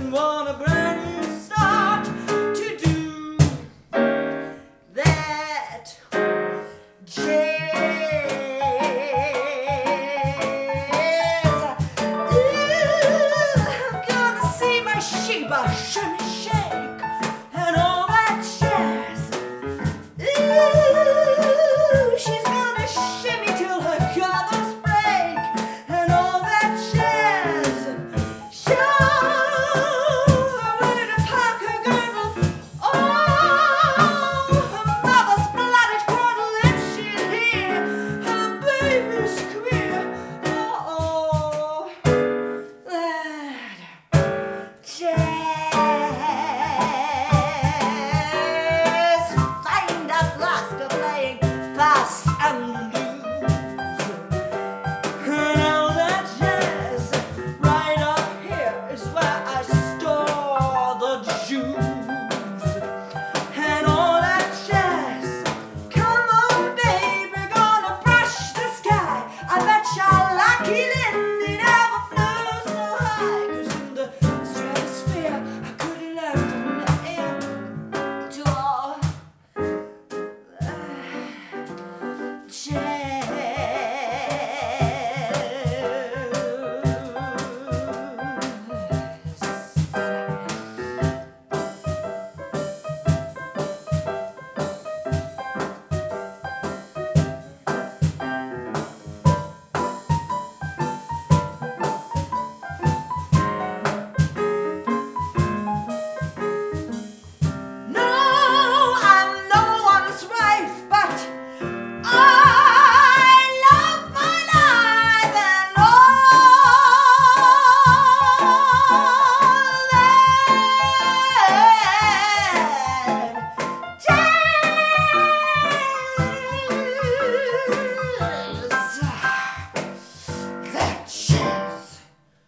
didn't wanna break.